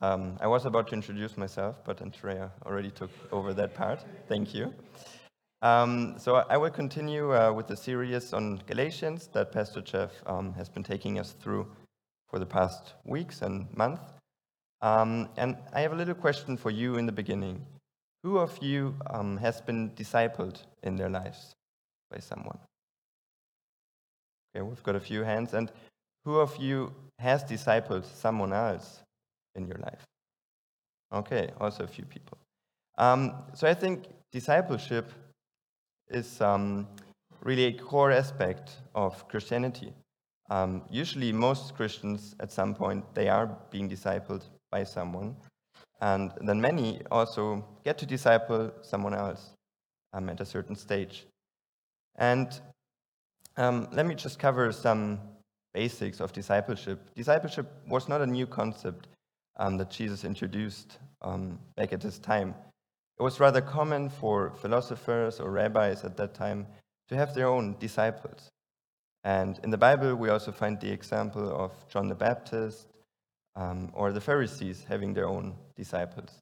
Um, I was about to introduce myself, but Andrea already took over that part. Thank you. Um, so I will continue uh, with the series on Galatians that Pastor Jeff um, has been taking us through for the past weeks and month. Um, and I have a little question for you in the beginning. Who of you um, has been discipled in their lives by someone? Okay, we've got a few hands. And who of you has discipled someone else in your life? Okay, also a few people. Um, so I think discipleship is um, really a core aspect of Christianity. Um, usually, most Christians at some point they are being discipled by someone, and then many also get to disciple someone else um, at a certain stage. And um, let me just cover some basics of discipleship. Discipleship was not a new concept um, that Jesus introduced um, back at this time. It was rather common for philosophers or rabbis at that time to have their own disciples. And in the Bible, we also find the example of John the Baptist um, or the Pharisees having their own disciples.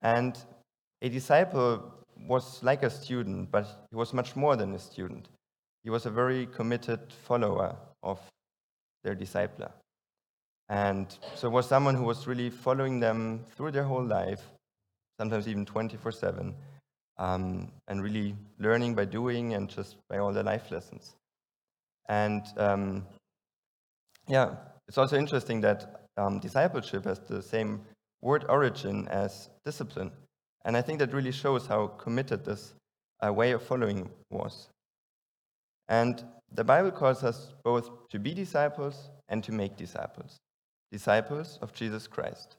And a disciple was like a student, but he was much more than a student. He was a very committed follower of their discipler. And so was someone who was really following them through their whole life, sometimes even 24 7, um, and really learning by doing and just by all the life lessons. And um, yeah, it's also interesting that um, discipleship has the same word origin as discipline. And I think that really shows how committed this uh, way of following was. And the Bible calls us both to be disciples and to make disciples, disciples of Jesus Christ.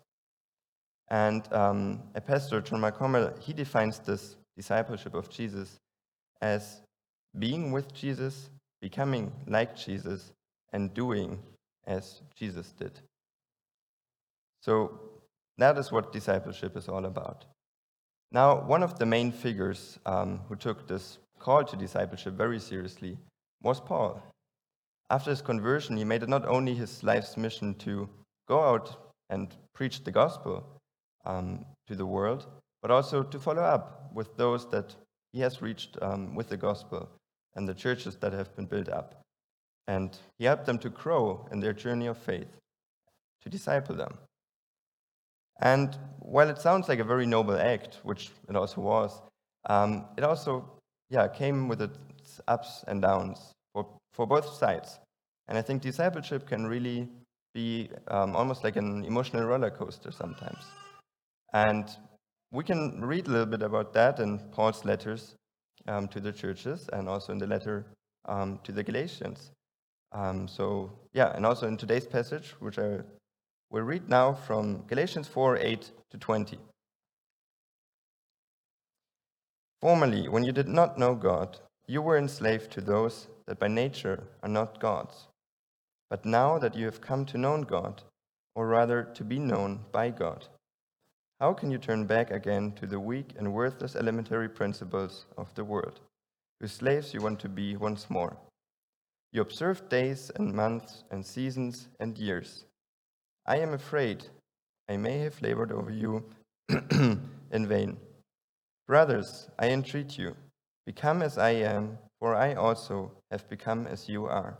And um, a pastor, John Mark Comer, he defines this discipleship of Jesus as being with Jesus, becoming like Jesus, and doing as Jesus did. So that is what discipleship is all about. Now, one of the main figures um, who took this call to discipleship very seriously was Paul. After his conversion, he made it not only his life's mission to go out and preach the gospel um, to the world, but also to follow up with those that he has reached um, with the gospel and the churches that have been built up. And he helped them to grow in their journey of faith, to disciple them. And while it sounds like a very noble act, which it also was, um, it also yeah, came with its ups and downs for, for both sides. And I think discipleship can really be um, almost like an emotional roller coaster sometimes. And we can read a little bit about that in Paul's letters um, to the churches and also in the letter um, to the Galatians. Um, so, yeah, and also in today's passage, which I will read now from Galatians 4 8 to 20. Formerly, when you did not know God, you were enslaved to those that by nature are not gods. But now that you have come to know God, or rather to be known by God, how can you turn back again to the weak and worthless elementary principles of the world, whose slaves you want to be once more? You observe days and months and seasons and years. I am afraid I may have labored over you in vain. Brothers, I entreat you, become as I am, for I also have become as you are.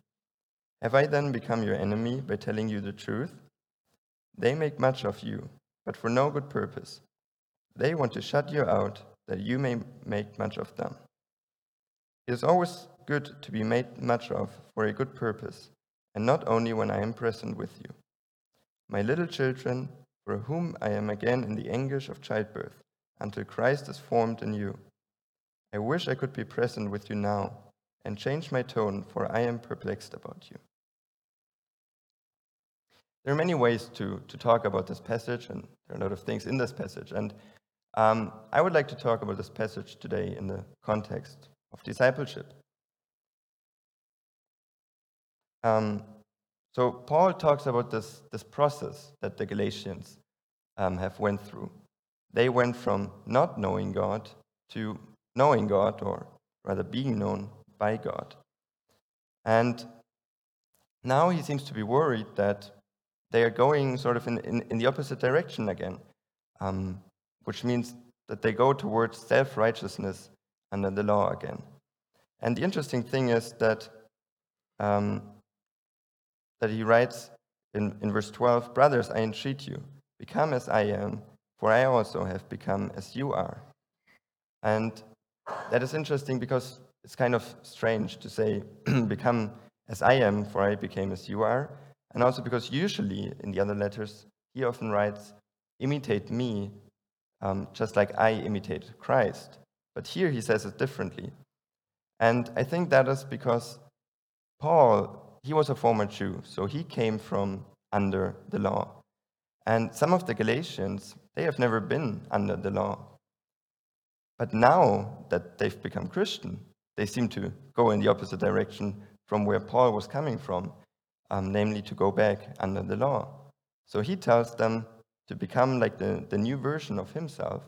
Have I then become your enemy by telling you the truth? They make much of you, but for no good purpose. They want to shut you out, that you may make much of them. It is always good to be made much of for a good purpose, and not only when I am present with you. My little children, for whom I am again in the anguish of childbirth, until Christ is formed in you. I wish I could be present with you now and change my tone, for I am perplexed about you. There are many ways to, to talk about this passage, and there are a lot of things in this passage. And um, I would like to talk about this passage today in the context of discipleship. Um, so Paul talks about this, this process that the Galatians um, have went through. They went from not knowing God to knowing God, or rather being known by God. And now he seems to be worried that they are going sort of in, in, in the opposite direction again, um, which means that they go towards self righteousness under the law again. And the interesting thing is that, um, that he writes in, in verse 12 Brothers, I entreat you, become as I am, for I also have become as you are. And that is interesting because it's kind of strange to say, become as I am, for I became as you are. And also because usually in the other letters, he often writes, imitate me, um, just like I imitate Christ. But here he says it differently. And I think that is because Paul, he was a former Jew, so he came from under the law. And some of the Galatians, they have never been under the law. But now that they've become Christian, they seem to go in the opposite direction from where Paul was coming from, um, namely to go back under the law. So he tells them to become like the, the new version of himself,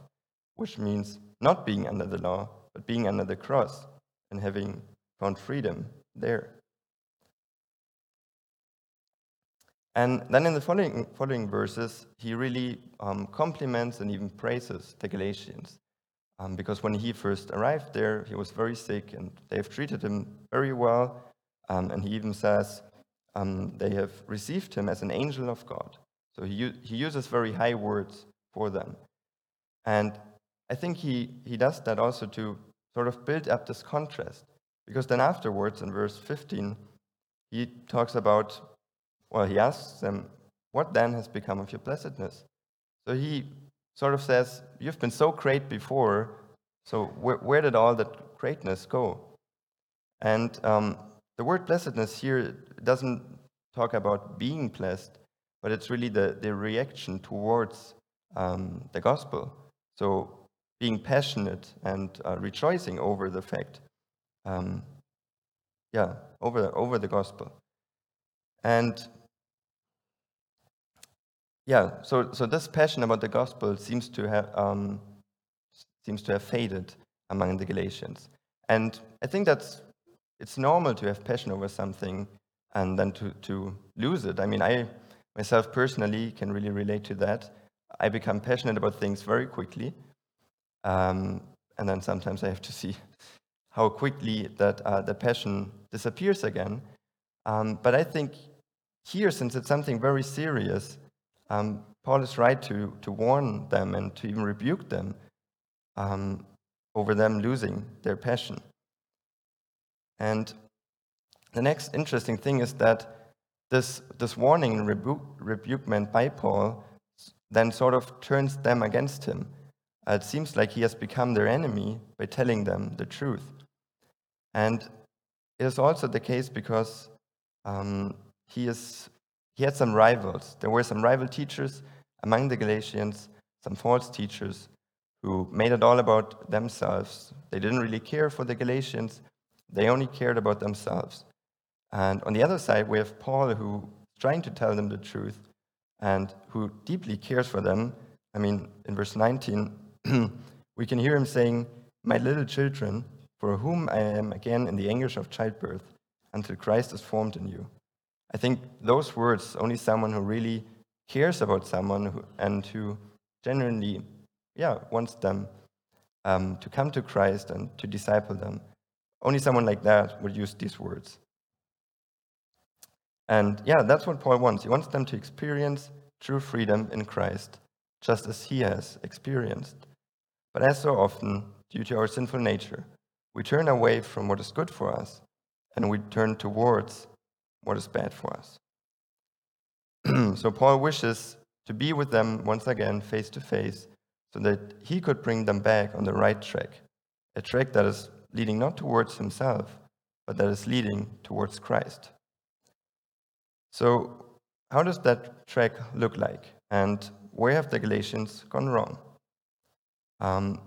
which means not being under the law, but being under the cross and having found freedom there. And then in the following, following verses, he really um, compliments and even praises the Galatians. Um, because when he first arrived there, he was very sick, and they've treated him very well. Um, and he even says um, they have received him as an angel of God. So he, he uses very high words for them. And I think he, he does that also to sort of build up this contrast. Because then afterwards, in verse 15, he talks about, well, he asks them, What then has become of your blessedness? So he sort of says, You've been so great before, so where, where did all that greatness go? And um, the word blessedness here doesn't talk about being blessed, but it's really the, the reaction towards um, the gospel. So being passionate and uh, rejoicing over the fact, um, yeah, over, over the gospel. And yeah, so, so this passion about the gospel seems to have um, seems to have faded among the Galatians, and I think that's it's normal to have passion over something and then to, to lose it. I mean, I myself personally can really relate to that. I become passionate about things very quickly, um, and then sometimes I have to see how quickly that uh, the passion disappears again. Um, but I think here, since it's something very serious, um, Paul is right to, to warn them and to even rebuke them um, over them losing their passion. And the next interesting thing is that this, this warning and rebuke, rebuke meant by Paul then sort of turns them against him. Uh, it seems like he has become their enemy by telling them the truth. And it is also the case because um, he is he had some rivals. There were some rival teachers among the Galatians, some false teachers who made it all about themselves. They didn't really care for the Galatians, they only cared about themselves. And on the other side, we have Paul who is trying to tell them the truth and who deeply cares for them. I mean, in verse 19, we can hear him saying, My little children, for whom I am again in the anguish of childbirth, until Christ is formed in you. I think those words, only someone who really cares about someone who, and who genuinely, yeah, wants them um, to come to Christ and to disciple them, only someone like that would use these words. And yeah, that's what Paul wants. He wants them to experience true freedom in Christ, just as he has experienced. But as so often, due to our sinful nature, we turn away from what is good for us and we turn towards what is bad for us. so Paul wishes to be with them once again, face to face, so that he could bring them back on the right track, a track that is leading not towards himself, but that is leading towards Christ. So, how does that track look like? And where have the Galatians gone wrong? Um,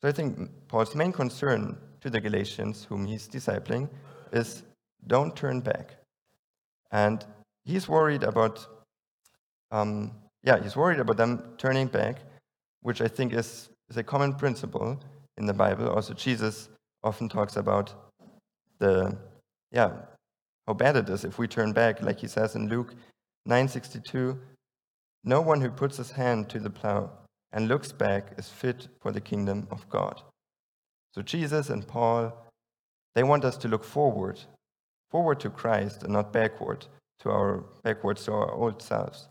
so I think Paul's main concern to the Galatians, whom he's discipling, is don't turn back. And he's worried about, um, yeah, he's worried about them turning back, which I think is, is a common principle in the Bible. Also, Jesus often talks about the, yeah, how bad it is if we turn back, like he says in Luke 9:62. No one who puts his hand to the plow and looks back is fit for the kingdom of God. So Jesus and Paul, they want us to look forward, forward to Christ and not backward to our backwards to our old selves.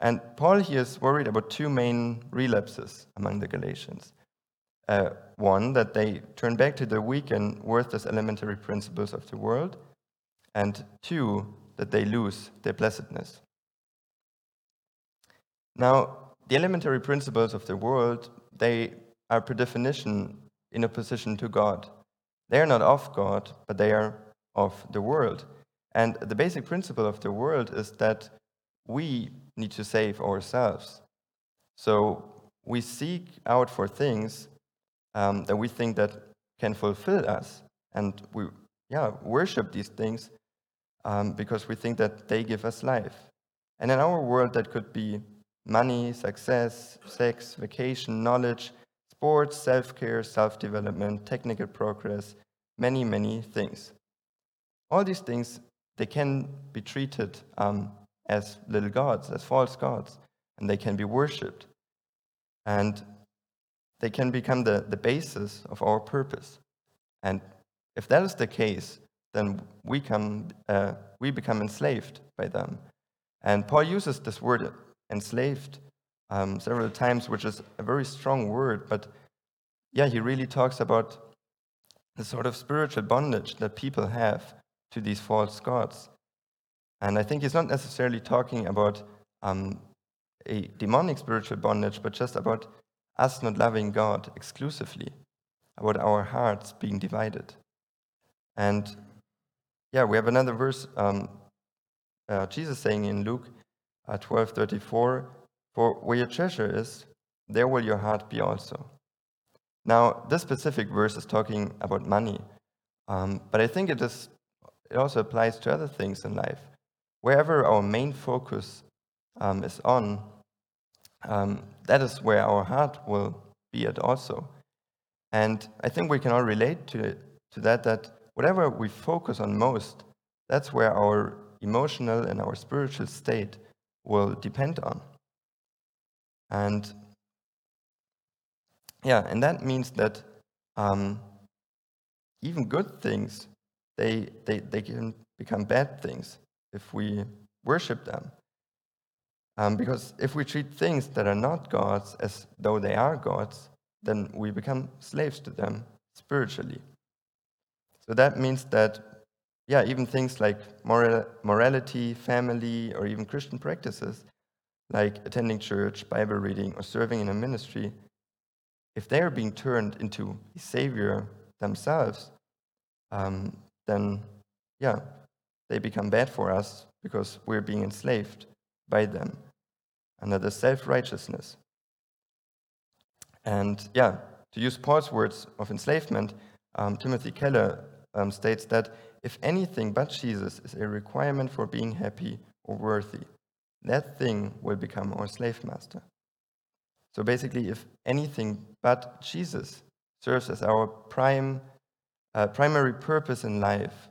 And Paul here is worried about two main relapses among the Galatians. Uh, one, that they turn back to the weak and worthless elementary principles of the world, and two, that they lose their blessedness. Now, the elementary principles of the world, they are per definition in opposition to God. They are not of God, but they are of the world. And the basic principle of the world is that we need to save ourselves. So we seek out for things um, that we think that can fulfill us, and we yeah worship these things um, because we think that they give us life. And in our world, that could be money, success, sex, vacation, knowledge, sports, self care, self development, technical progress, many, many things. All these things, they can be treated um, as little gods, as false gods, and they can be worshipped. And they can become the, the basis of our purpose. And if that is the case, then we, come, uh, we become enslaved by them. And Paul uses this word enslaved um, several times, which is a very strong word, but yeah, he really talks about the sort of spiritual bondage that people have to these false gods. And I think he's not necessarily talking about um, a demonic spiritual bondage, but just about us not loving God exclusively, about our hearts being divided. And yeah, we have another verse, um, uh, Jesus saying in Luke uh, 12:34, "For where your treasure is, there will your heart be also." Now, this specific verse is talking about money, um, but I think it is it also applies to other things in life. Wherever our main focus um, is on, um, that is where our heart will be at also. And I think we can all relate to, to that, that whatever we focus on most, that's where our emotional and our spiritual state will depend on. And yeah, and that means that um, even good things, they, they, they can become bad things if we worship them. Um, because if we treat things that are not gods as though they are gods, then we become slaves to them spiritually. So that means that, yeah, even things like moral, morality, family, or even Christian practices, like attending church, Bible reading, or serving in a ministry, if they are being turned into a savior themselves, um, then, yeah, they become bad for us because we're being enslaved by them under the self righteousness. And yeah, to use Paul's words of enslavement, um, Timothy Keller um, states that if anything but Jesus is a requirement for being happy or worthy, that thing will become our slave master. So basically, if anything but Jesus serves as our prime, uh, primary purpose in life,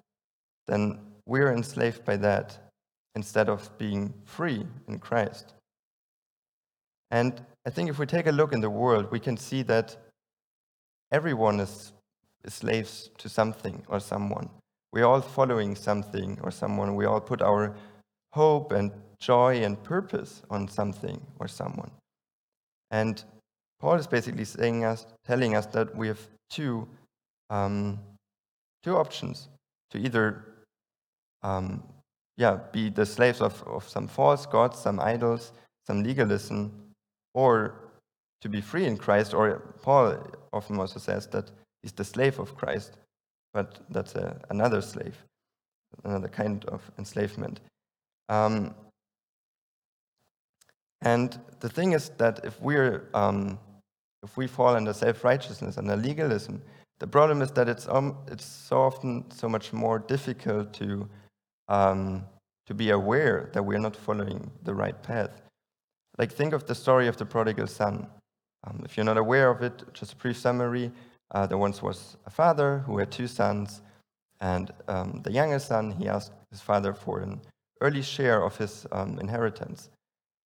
then we're enslaved by that instead of being free in Christ. And I think if we take a look in the world, we can see that everyone is, is slaves to something or someone. We're all following something or someone. We all put our hope and joy and purpose on something or someone. And Paul is basically saying us, telling us that we have two, um, two options to either um, yeah, be the slaves of, of some false gods, some idols, some legalism, or to be free in Christ, or Paul often also says that he's the slave of Christ, but that's a, another slave, another kind of enslavement. Um, And the thing is that if we're um, if we fall under self-righteousness and legalism, the problem is that it's um, it's so often so much more difficult to um, to be aware that we're not following the right path. Like think of the story of the prodigal son. Um, if you're not aware of it, just a brief summary. Uh, there once was a father who had two sons, and um, the youngest son he asked his father for an early share of his um, inheritance.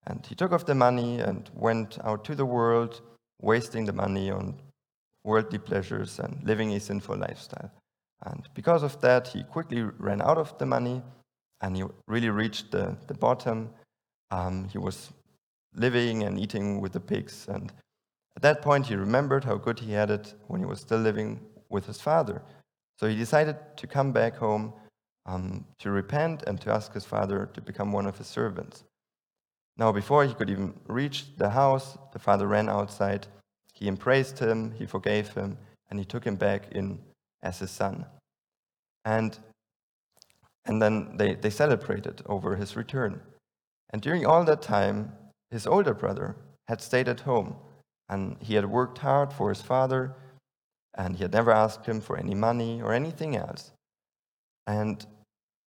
And he took off the money and went out to the world, wasting the money on worldly pleasures and living a sinful lifestyle. And because of that, he quickly ran out of the money and he really reached the, the bottom. Um, he was living and eating with the pigs. And at that point, he remembered how good he had it when he was still living with his father. So he decided to come back home um, to repent and to ask his father to become one of his servants. Now, before he could even reach the house, the father ran outside. He embraced him, he forgave him, and he took him back in as his son. And, and then they, they celebrated over his return. And during all that time, his older brother had stayed at home, and he had worked hard for his father, and he had never asked him for any money or anything else. And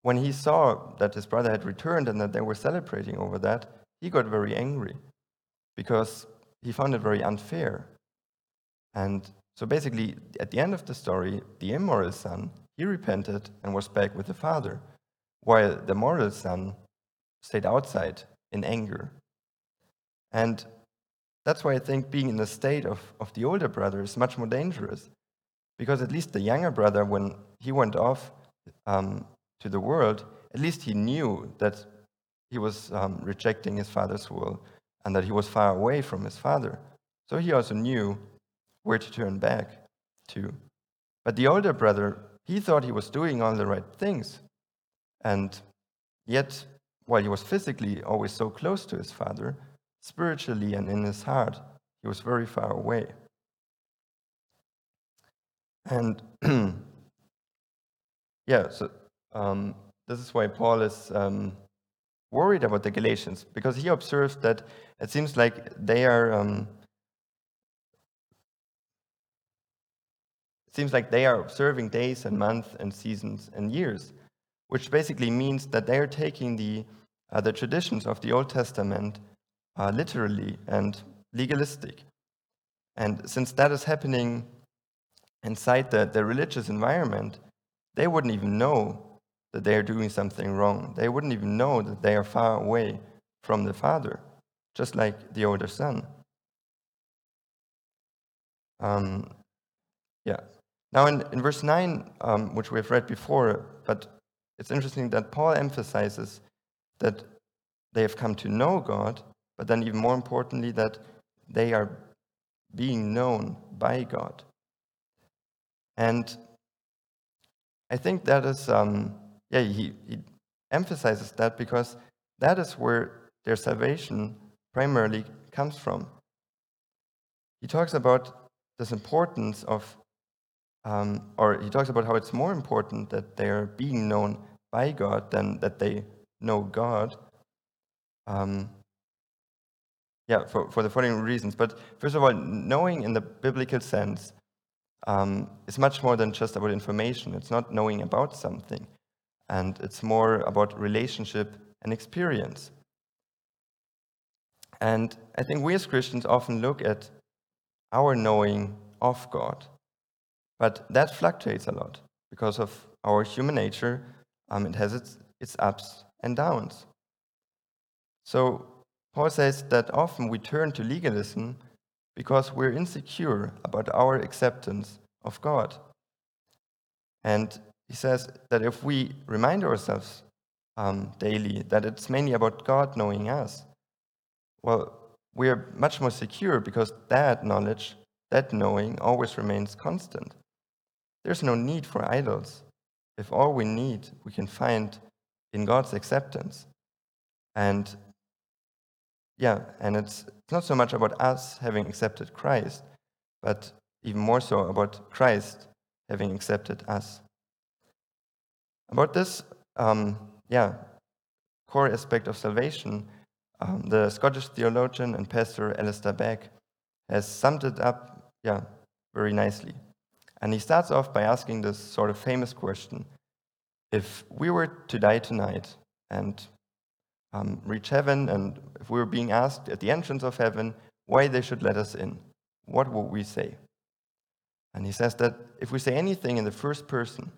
when he saw that his brother had returned and that they were celebrating over that, he got very angry because he found it very unfair. And so basically, at the end of the story, the immoral son, he repented and was back with the father, while the moral son stayed outside in anger. And that's why I think being in the state of, of the older brother is much more dangerous. Because at least the younger brother, when he went off um, to the world, at least he knew that he was um, rejecting his father's will and that he was far away from his father. So he also knew where to turn back to. But the older brother, he thought he was doing all the right things. And yet, while he was physically always so close to his father, spiritually and in his heart, he was very far away. And yeah, so um, this is why Paul is um, worried about the Galatians, because he observes that it seems like they are. Um, it seems like they are observing days and months and seasons and years, which basically means that they are taking the, uh, the traditions of the Old Testament uh, literally and legalistic. And since that is happening inside the, the religious environment, they wouldn't even know that they are doing something wrong. They wouldn't even know that they are far away from the Father, just like the older son. Um, yeah. Now, in, in verse 9, um, which we have read before, but it's interesting that Paul emphasizes that they have come to know God, but then, even more importantly, that they are being known by God. And I think that is um, yeah, he, he emphasizes that because that is where their salvation primarily comes from. He talks about this importance of, um, or he talks about how it's more important that they are being known by God than that they know God. Um, yeah, for, for the following reasons. But first of all, knowing in the biblical sense um, is much more than just about information. It's not knowing about something and it's more about relationship and experience. And I think we as Christians often look at our knowing of God, but that fluctuates a lot because of our human nature. Um, it has its, its ups and downs. So Paul says that often we turn to legalism because we're insecure about our acceptance of God. And he says that if we remind ourselves um, daily that it's mainly about God knowing us, well, we are much more secure because that knowledge, that knowing, always remains constant. There's no need for idols if all we need we can find in God's acceptance. And yeah, and it's, it's not so much about us having accepted Christ, but even more so about Christ having accepted us. About this, um, yeah, core aspect of salvation, Um, the Scottish theologian and pastor Alistair Begg has summed it up, yeah, very nicely. And he starts off by asking this sort of famous question If we were to die tonight and um, reach heaven, and if we were being asked at the entrance of heaven why they should let us in, what would we say? And he says that if we say anything in the first person,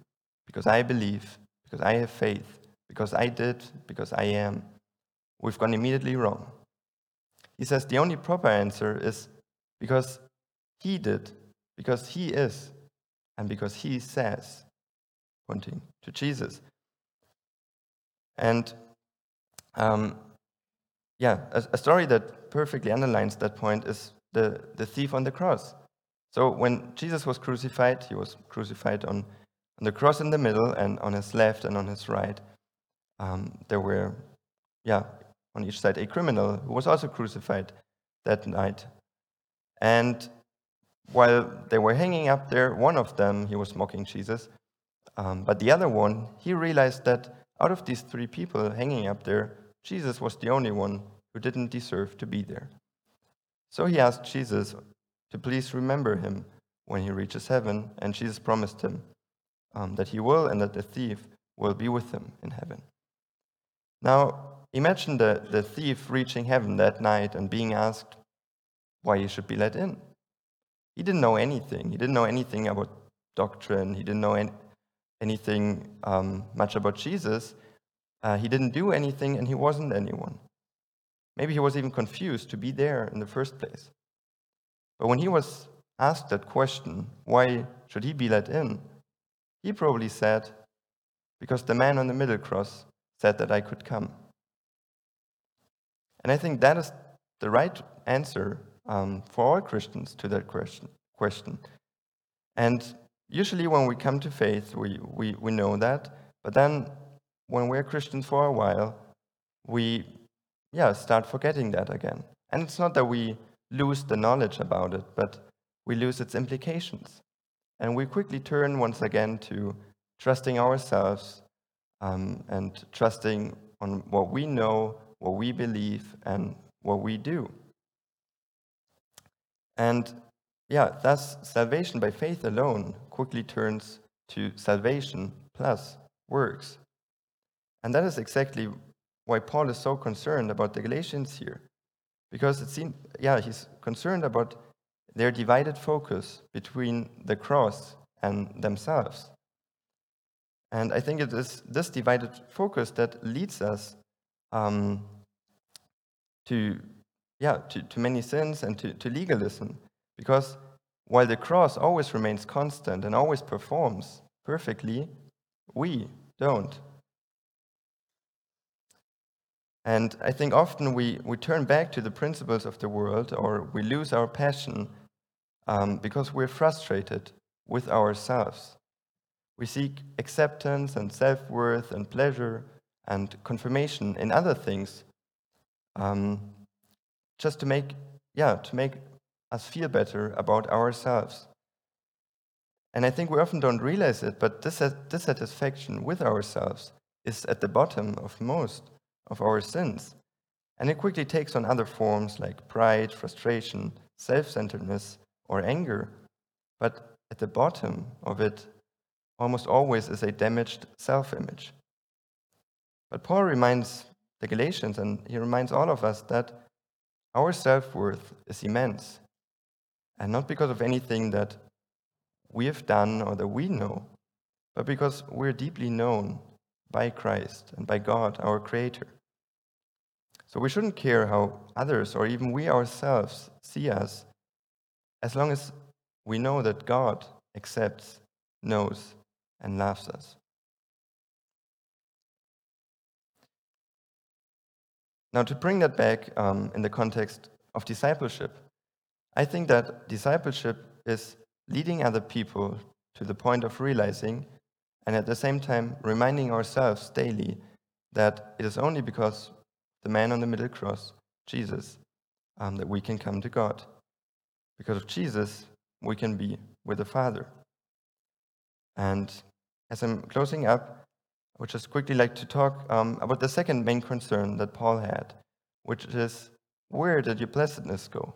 because I believe, because I have faith, because I did, because I am, we've gone immediately wrong. He says the only proper answer is because he did, because he is, and because he says, pointing to Jesus. And um, yeah, a, a, story that perfectly underlines that point is the, the thief on the cross. So when Jesus was crucified, he was crucified on, on the cross in the middle, and on his left and on his right, um, there were, yeah, on each side a criminal who was also crucified that night. And while they were hanging up there, one of them, he was mocking Jesus, um, but the other one, he realized that out of these three people hanging up there, Jesus was the only one who didn't deserve to be there. So he asked Jesus to please remember him when he reaches heaven, and Jesus promised him um, that he will and that the thief will be with him in heaven. Now, imagine the, the thief reaching heaven that night and being asked why he should be let in. He didn't know anything. He didn't know anything about doctrine. He didn't know any, anything um, much about Jesus. Uh, he didn't do anything, and he wasn't anyone. Maybe he was even confused to be there in the first place. But when he was asked that question, why should he be let in? He probably said, because the man on the middle cross said that I could come. And I think that is the right answer um, for all Christians to that question. question. And usually, when we come to faith, we, we, we know that. But then, when we're Christians for a while, we yeah, start forgetting that again. And it's not that we lose the knowledge about it, but we lose its implications. And we quickly turn once again to trusting ourselves um, and trusting on what we know, what we believe, and what we do. And yeah, thus salvation by faith alone quickly turns to salvation plus works. And that is exactly why Paul is so concerned about the Galatians here. Because it seems, yeah, he's concerned about their divided focus between the cross and themselves. And I think it is this divided focus that leads us um, to, yeah, to, to many sins and to, to legalism. Because while the cross always remains constant and always performs perfectly, we don't. And I think often we, we turn back to the principles of the world or we lose our passion um, because we're frustrated with ourselves. We seek acceptance and self worth and pleasure and confirmation in other things um, just to make, yeah, to make us feel better about ourselves. And I think we often don't realize it, but dissatisfaction with ourselves is at the bottom of most of our sins. And it quickly takes on other forms like pride, frustration, self centeredness, or anger. But at the bottom of it, almost always is a damaged self image. But Paul reminds the Galatians, and he reminds all of us, that our self worth is immense. And not because of anything that we have done or that we know, but because we're deeply known by Christ and by God, our Creator. So we shouldn't care how others or even we ourselves see us as long as we know that God accepts, knows, and loves us. Now, to bring that back um, in the context of discipleship, I think that discipleship is leading other people to the point of realizing and at the same time reminding ourselves daily that it is only because the man on the middle cross, Jesus, um, that we can come to God. Because of Jesus, we can be with the Father. And as I'm closing up, I would just quickly like to talk um, about the second main concern that Paul had, which is where did your blessedness go?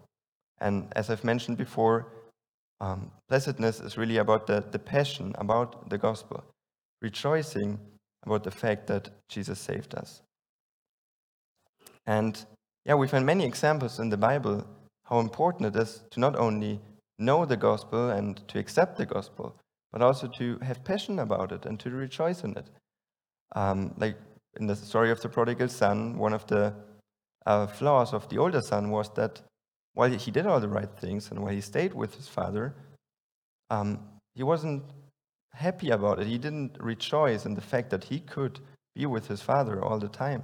And as I've mentioned before, um, blessedness is really about the, the passion about the gospel, rejoicing about the fact that Jesus saved us. And yeah, we find many examples in the Bible how important it is to not only know the gospel and to accept the gospel, but also to have passion about it and to rejoice in it. Um, like in the story of the prodigal son, one of the uh, flaws of the older son was that while he did all the right things and while he stayed with his father, um, he wasn't happy about it. He didn't rejoice in the fact that he could be with his father all the time.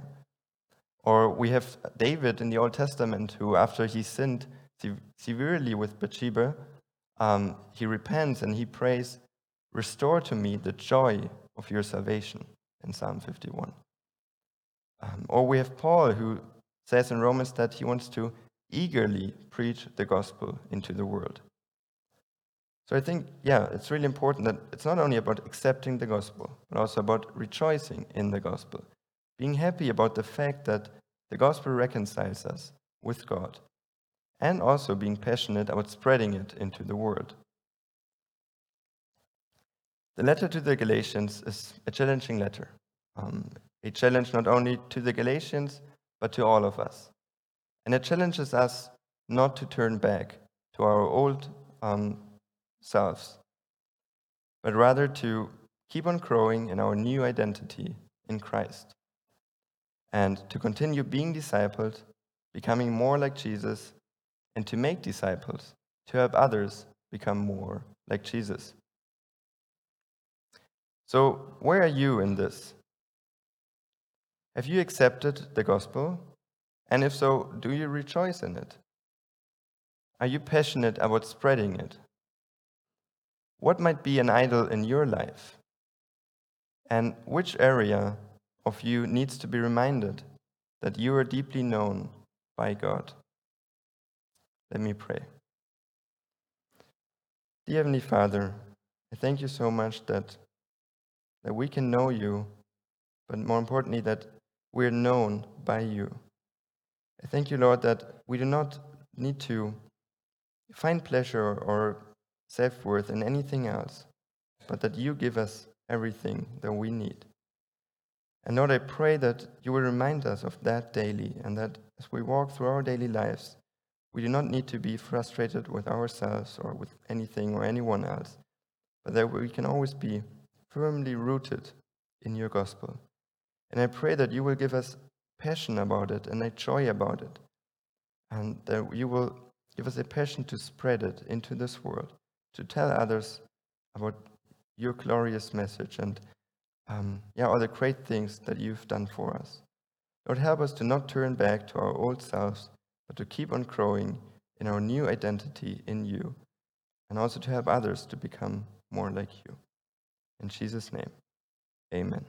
Or we have David in the Old Testament who, after he sinned severely with Bathsheba, um, he repents and he prays, Restore to me the joy of your salvation in Psalm 51. Um, or we have Paul who says in Romans that he wants to eagerly preach the gospel into the world. So I think, yeah, it's really important that it's not only about accepting the gospel, but also about rejoicing in the gospel, being happy about the fact that the gospel reconciles us with God, and also being passionate about spreading it into the world. The letter to the Galatians is a challenging letter, um, a challenge not only to the Galatians, but to all of us. And it challenges us not to turn back to our old um, selves, but rather to keep on growing in our new identity in Christ and to continue being discipled, becoming more like Jesus, and to make disciples, to help others become more like Jesus. So, where are you in this? Have you accepted the gospel? And if so, do you rejoice in it? Are you passionate about spreading it? What might be an idol in your life? And which area of you needs to be reminded that you are deeply known by God? Let me pray. Dear Heavenly Father, I thank you so much that, that we can know you, but more importantly, that we're known by you. I thank you, Lord, that we do not need to find pleasure or self worth in anything else, but that you give us everything that we need. And Lord, I pray that you will remind us of that daily, and that as we walk through our daily lives, we do not need to be frustrated with ourselves or with anything or anyone else, but that we can always be firmly rooted in your gospel. And I pray that you will give us passion about it and a joy about it, and that you will give us a passion to spread it into this world to tell others about your glorious message and um, yeah, all the great things that you've done for us. Lord, help us to not turn back to our old selves, but to keep on growing in our new identity in you, and also to help others to become more like you. In Jesus' name, amen.